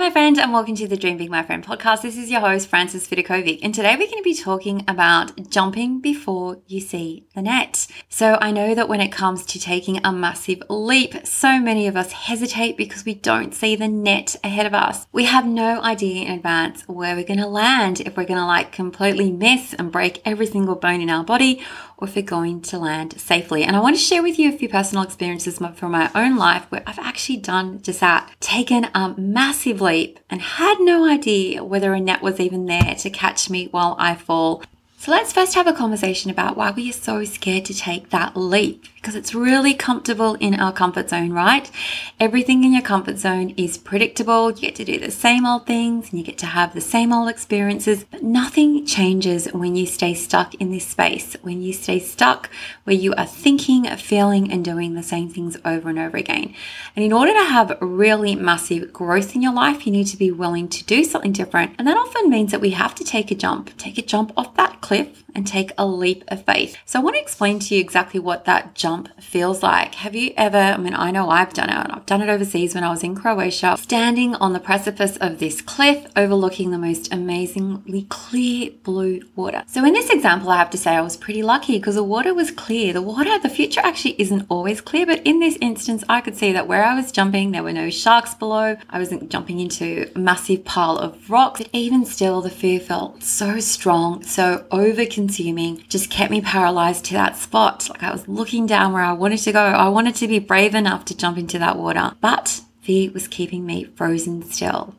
My friend, and welcome to the Dream Big My Friend podcast. This is your host, Francis Vidakovic, and today we're going to be talking about jumping before you see the net. So, I know that when it comes to taking a massive leap, so many of us hesitate because we don't see the net ahead of us. We have no idea in advance where we're going to land, if we're going to like completely miss and break every single bone in our body, or if we're going to land safely. And I want to share with you a few personal experiences from my own life where I've actually done just that taken um, a massive leap and had no idea whether a net was even there to catch me while I fall. So let's first have a conversation about why we are so scared to take that leap because it's really comfortable in our comfort zone, right? Everything in your comfort zone is predictable. You get to do the same old things and you get to have the same old experiences, but nothing changes when you stay stuck in this space, when you stay stuck where you are thinking, feeling, and doing the same things over and over again. And in order to have really massive growth in your life, you need to be willing to do something different. And that often means that we have to take a jump, take a jump off that cliff and take a leap of faith. So I want to explain to you exactly what that jump feels like. Have you ever, I mean, I know I've done it. I've done it overseas when I was in Croatia, standing on the precipice of this cliff overlooking the most amazingly clear blue water. So in this example, I have to say I was pretty lucky because the water was clear. The water, the future actually isn't always clear, but in this instance, I could see that where I was jumping, there were no sharks below. I wasn't jumping into a massive pile of rocks. But even still, the fear felt so strong, so over consuming, just kept me paralyzed to that spot. Like I was looking down where I wanted to go. I wanted to be brave enough to jump into that water, but fear was keeping me frozen still.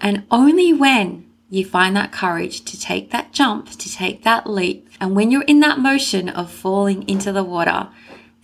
And only when you find that courage to take that jump, to take that leap, and when you're in that motion of falling into the water,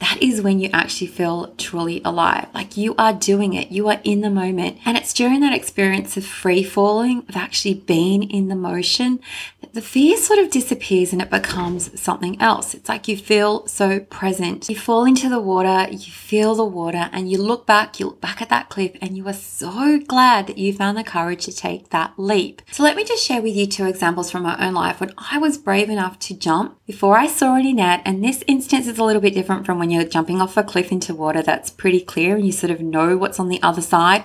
that is when you actually feel truly alive. Like you are doing it, you are in the moment. And it's during that experience of free falling, of actually being in the motion, that the fear sort of disappears and it becomes something else. It's like you feel so present. You fall into the water, you feel the water, and you look back, you look back at that cliff, and you are so glad that you found the courage to take that leap. So let me just share with you two examples from my own life when I was brave enough to jump before I saw any net. And this instance is a little bit different from when when you're jumping off a cliff into water that's pretty clear and you sort of know what's on the other side.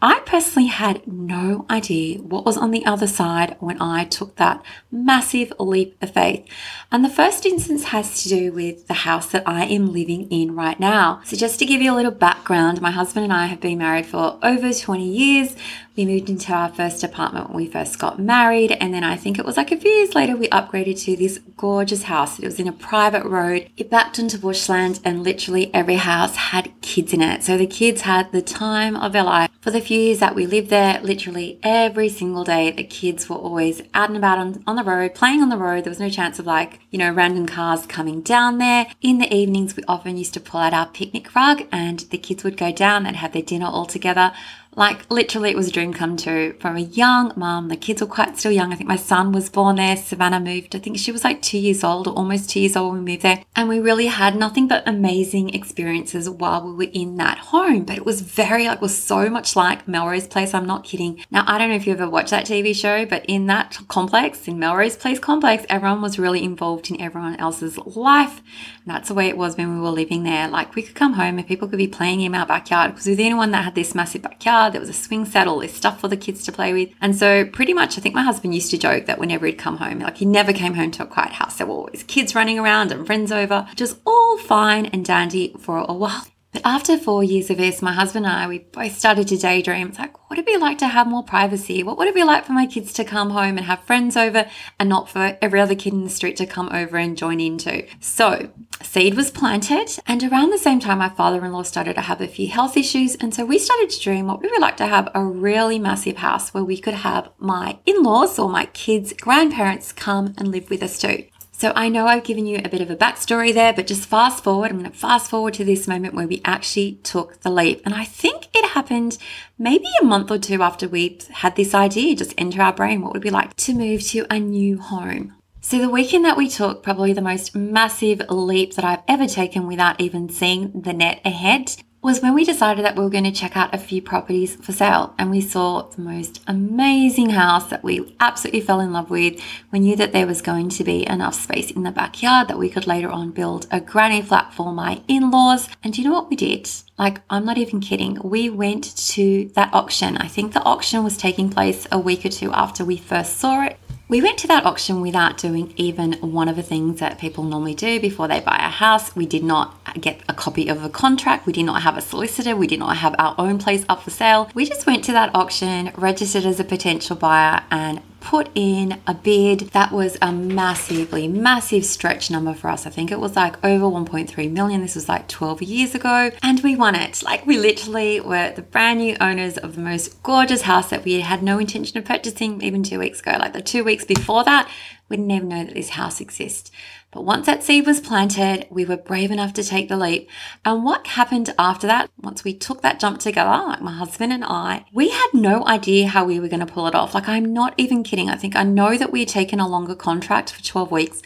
I personally had no idea what was on the other side when I took that massive leap of faith. And the first instance has to do with the house that I am living in right now. So, just to give you a little background, my husband and I have been married for over 20 years. We moved into our first apartment when we first got married, and then I think it was like a few years later we upgraded to this gorgeous house. It was in a private road, it backed into bushland, and literally every house had kids in it. So the kids had the time of their life. For the few years that we lived there, literally every single day, the kids were always out and about on, on the road, playing on the road. There was no chance of like, you know, random cars coming down there. In the evenings, we often used to pull out our picnic rug and the kids would go down and have their dinner all together. Like literally, it was a dream come true from a young mum. The kids were quite still young. I think my son was born there. Savannah moved. I think she was like two years old or almost two years old when we moved there. And we really had nothing but amazing experiences while we were in that home. But it was very like was so much like Melrose Place. I'm not kidding. Now I don't know if you ever watched that TV show, but in that complex, in Melrose Place complex, everyone was really involved in everyone else's life. And that's the way it was when we were living there. Like we could come home and people could be playing in our backyard because we were the only one that had this massive backyard there was a swing saddle, there's stuff for the kids to play with. And so, pretty much, I think my husband used to joke that whenever he'd come home, like he never came home to a quiet house. There were always kids running around and friends over, just all fine and dandy for a while. After four years of this, my husband and I, we both started to daydream. It's like, what would it be like to have more privacy? What would it be like for my kids to come home and have friends over and not for every other kid in the street to come over and join into? So, seed was planted. And around the same time, my father in law started to have a few health issues. And so we started to dream what we would like to have a really massive house where we could have my in laws or my kids' grandparents come and live with us too. So I know I've given you a bit of a backstory there, but just fast forward. I'm going to fast forward to this moment where we actually took the leap. And I think it happened maybe a month or two after we had this idea just enter our brain. What would be like to move to a new home? So, the weekend that we took, probably the most massive leap that I've ever taken without even seeing the net ahead, was when we decided that we were going to check out a few properties for sale. And we saw the most amazing house that we absolutely fell in love with. We knew that there was going to be enough space in the backyard that we could later on build a granny flat for my in laws. And do you know what we did? Like, I'm not even kidding. We went to that auction. I think the auction was taking place a week or two after we first saw it. We went to that auction without doing even one of the things that people normally do before they buy a house. We did not get a copy of a contract. We did not have a solicitor. We did not have our own place up for sale. We just went to that auction, registered as a potential buyer, and put in a bid that was a massively, massive stretch number for us. I think it was like over 1.3 million. This was like 12 years ago, and we won it. Like, we literally were the brand new owners of the most gorgeous house that we had no intention of purchasing even two weeks ago. Like, the two weeks before that, we didn't even know that this house exists. But once that seed was planted, we were brave enough to take the leap. And what happened after that, once we took that jump together, like my husband and I, we had no idea how we were going to pull it off. Like, I'm not even kidding. I think I know that we had taken a longer contract for 12 weeks.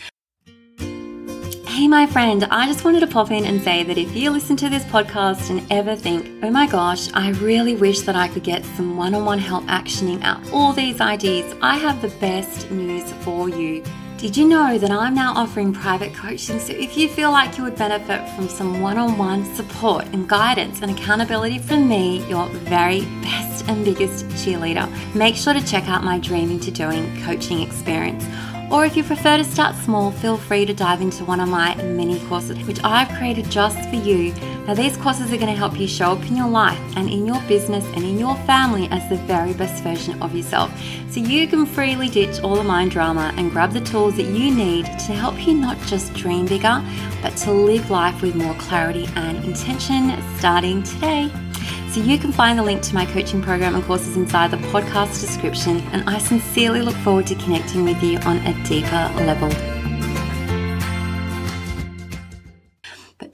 Hey, my friend, I just wanted to pop in and say that if you listen to this podcast and ever think, oh my gosh, I really wish that I could get some one on one help actioning out all these ideas, I have the best news for you. Did you know that I'm now offering private coaching? So if you feel like you would benefit from some one on one support and guidance and accountability from me, your very best and biggest cheerleader, make sure to check out my Dreaming to Doing coaching experience. Or if you prefer to start small, feel free to dive into one of my mini courses, which I've created just for you. Now, these courses are going to help you show up in your life and in your business and in your family as the very best version of yourself. So you can freely ditch all the mind drama and grab the tools that you need to help you not just dream bigger, but to live life with more clarity and intention starting today. So you can find the link to my coaching program and courses inside the podcast description. And I sincerely look forward to connecting with you on a deeper level.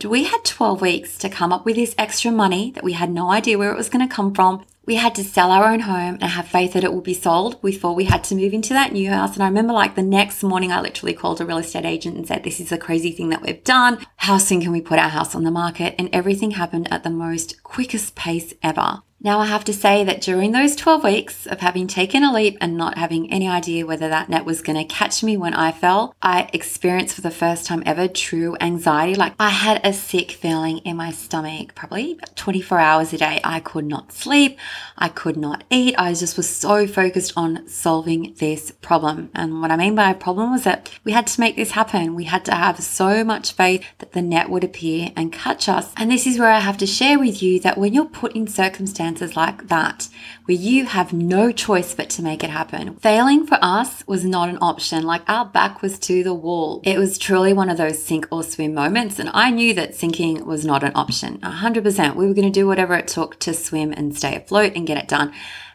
We had 12 weeks to come up with this extra money that we had no idea where it was going to come from we had to sell our own home and have faith that it would be sold before we had to move into that new house. And I remember like the next morning, I literally called a real estate agent and said, This is a crazy thing that we've done. How soon can we put our house on the market? And everything happened at the most quickest pace ever. Now, I have to say that during those 12 weeks of having taken a leap and not having any idea whether that net was going to catch me when I fell, I experienced for the first time ever true anxiety. Like I had a sick feeling in my stomach, probably 24 hours a day. I could not sleep. I could not eat. I just was so focused on solving this problem. And what I mean by a problem was that we had to make this happen. We had to have so much faith that the net would appear and catch us. And this is where I have to share with you that when you're put in circumstances circumstances like that where you have no choice but to make it happen. Failing for us was not an option. Like our back was to the wall. It was truly one of those sink or swim moments. And I knew that sinking was not an option. 100%. We were going to do whatever it took to swim and stay afloat and get it done.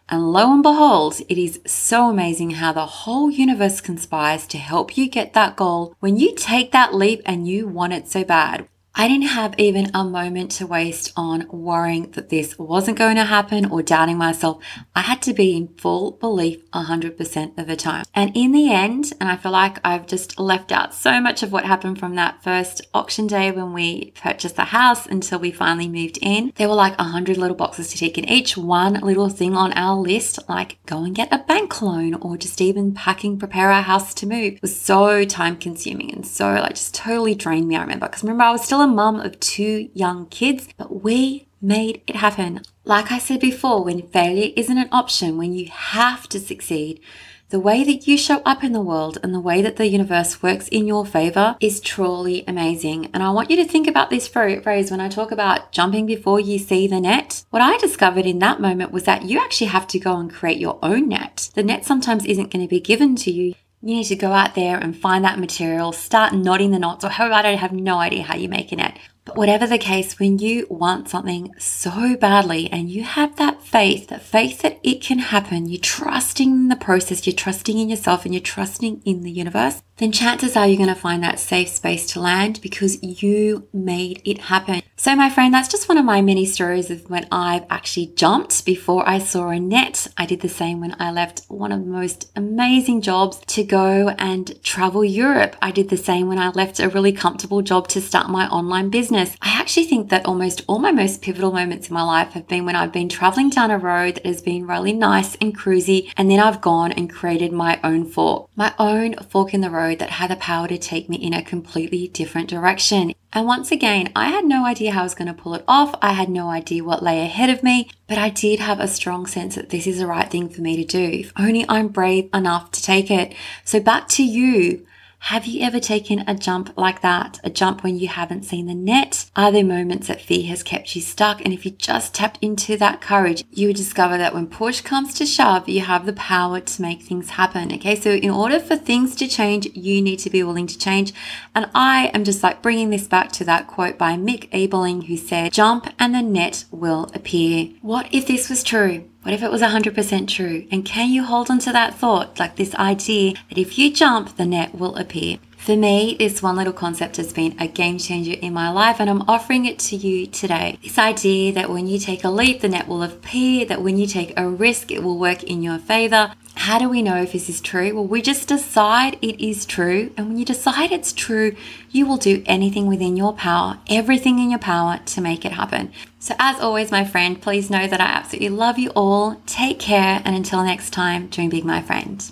And lo and behold, it is so amazing how the whole universe conspires to help you get that goal when you take that leap and you want it so bad. I didn't have even a moment to waste on worrying that this wasn't going to happen or doubting myself. I had to be in full belief 100% of the time. And in the end, and I feel like I've just left out so much of what happened from that first auction day when we purchased the house until we finally moved in. There were like 100 little boxes to tick, and each one little thing on our list, like go and get a bank loan or just even packing, prepare our house to move, was so time consuming and so like just totally drained me. I remember because remember I was still a mum of two young kids, but we made it happen. Like I said before, when failure isn't an option, when you have to succeed, the way that you show up in the world and the way that the universe works in your favor is truly amazing. And I want you to think about this phrase when I talk about jumping before you see the net. What I discovered in that moment was that you actually have to go and create your own net. The net sometimes isn't going to be given to you. You need to go out there and find that material, start knotting the knots, or how about I have no idea how you're making net. But whatever the case, when you want something so badly and you have that faith, that faith that it can happen, you're trusting in the process, you're trusting in yourself, and you're trusting in the universe, then chances are you're going to find that safe space to land because you made it happen. So, my friend, that's just one of my many stories of when I've actually jumped before I saw a net. I did the same when I left one of the most amazing jobs to go and travel Europe. I did the same when I left a really comfortable job to start my online business. I actually think that almost all my most pivotal moments in my life have been when I've been traveling down a road that has been really nice and cruisy, and then I've gone and created my own fork, my own fork in the road that had the power to take me in a completely different direction. And once again, I had no idea how I was going to pull it off. I had no idea what lay ahead of me, but I did have a strong sense that this is the right thing for me to do. If only I'm brave enough to take it. So back to you. Have you ever taken a jump like that? A jump when you haven't seen the net? Are there moments that fear has kept you stuck? And if you just tapped into that courage, you would discover that when push comes to shove, you have the power to make things happen. Okay, so in order for things to change, you need to be willing to change. And I am just like bringing this back to that quote by Mick Abeling, who said, Jump and the net will appear. What if this was true? What if it was 100% true? And can you hold on to that thought, like this idea that if you jump, the net will appear? For me, this one little concept has been a game changer in my life, and I'm offering it to you today. This idea that when you take a leap, the net will appear, that when you take a risk, it will work in your favor. How do we know if this is true? Well, we just decide it is true. And when you decide it's true, you will do anything within your power, everything in your power to make it happen. So, as always, my friend, please know that I absolutely love you all. Take care. And until next time, dream big, my friend.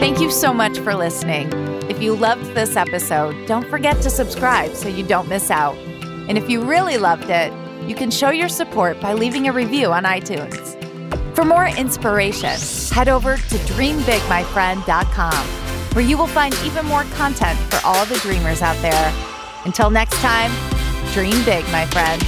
Thank you so much for listening. If you loved this episode, don't forget to subscribe so you don't miss out. And if you really loved it, you can show your support by leaving a review on iTunes. For more inspiration, head over to dreambigmyfriend.com, where you will find even more content for all the dreamers out there. Until next time, dream big, my friend.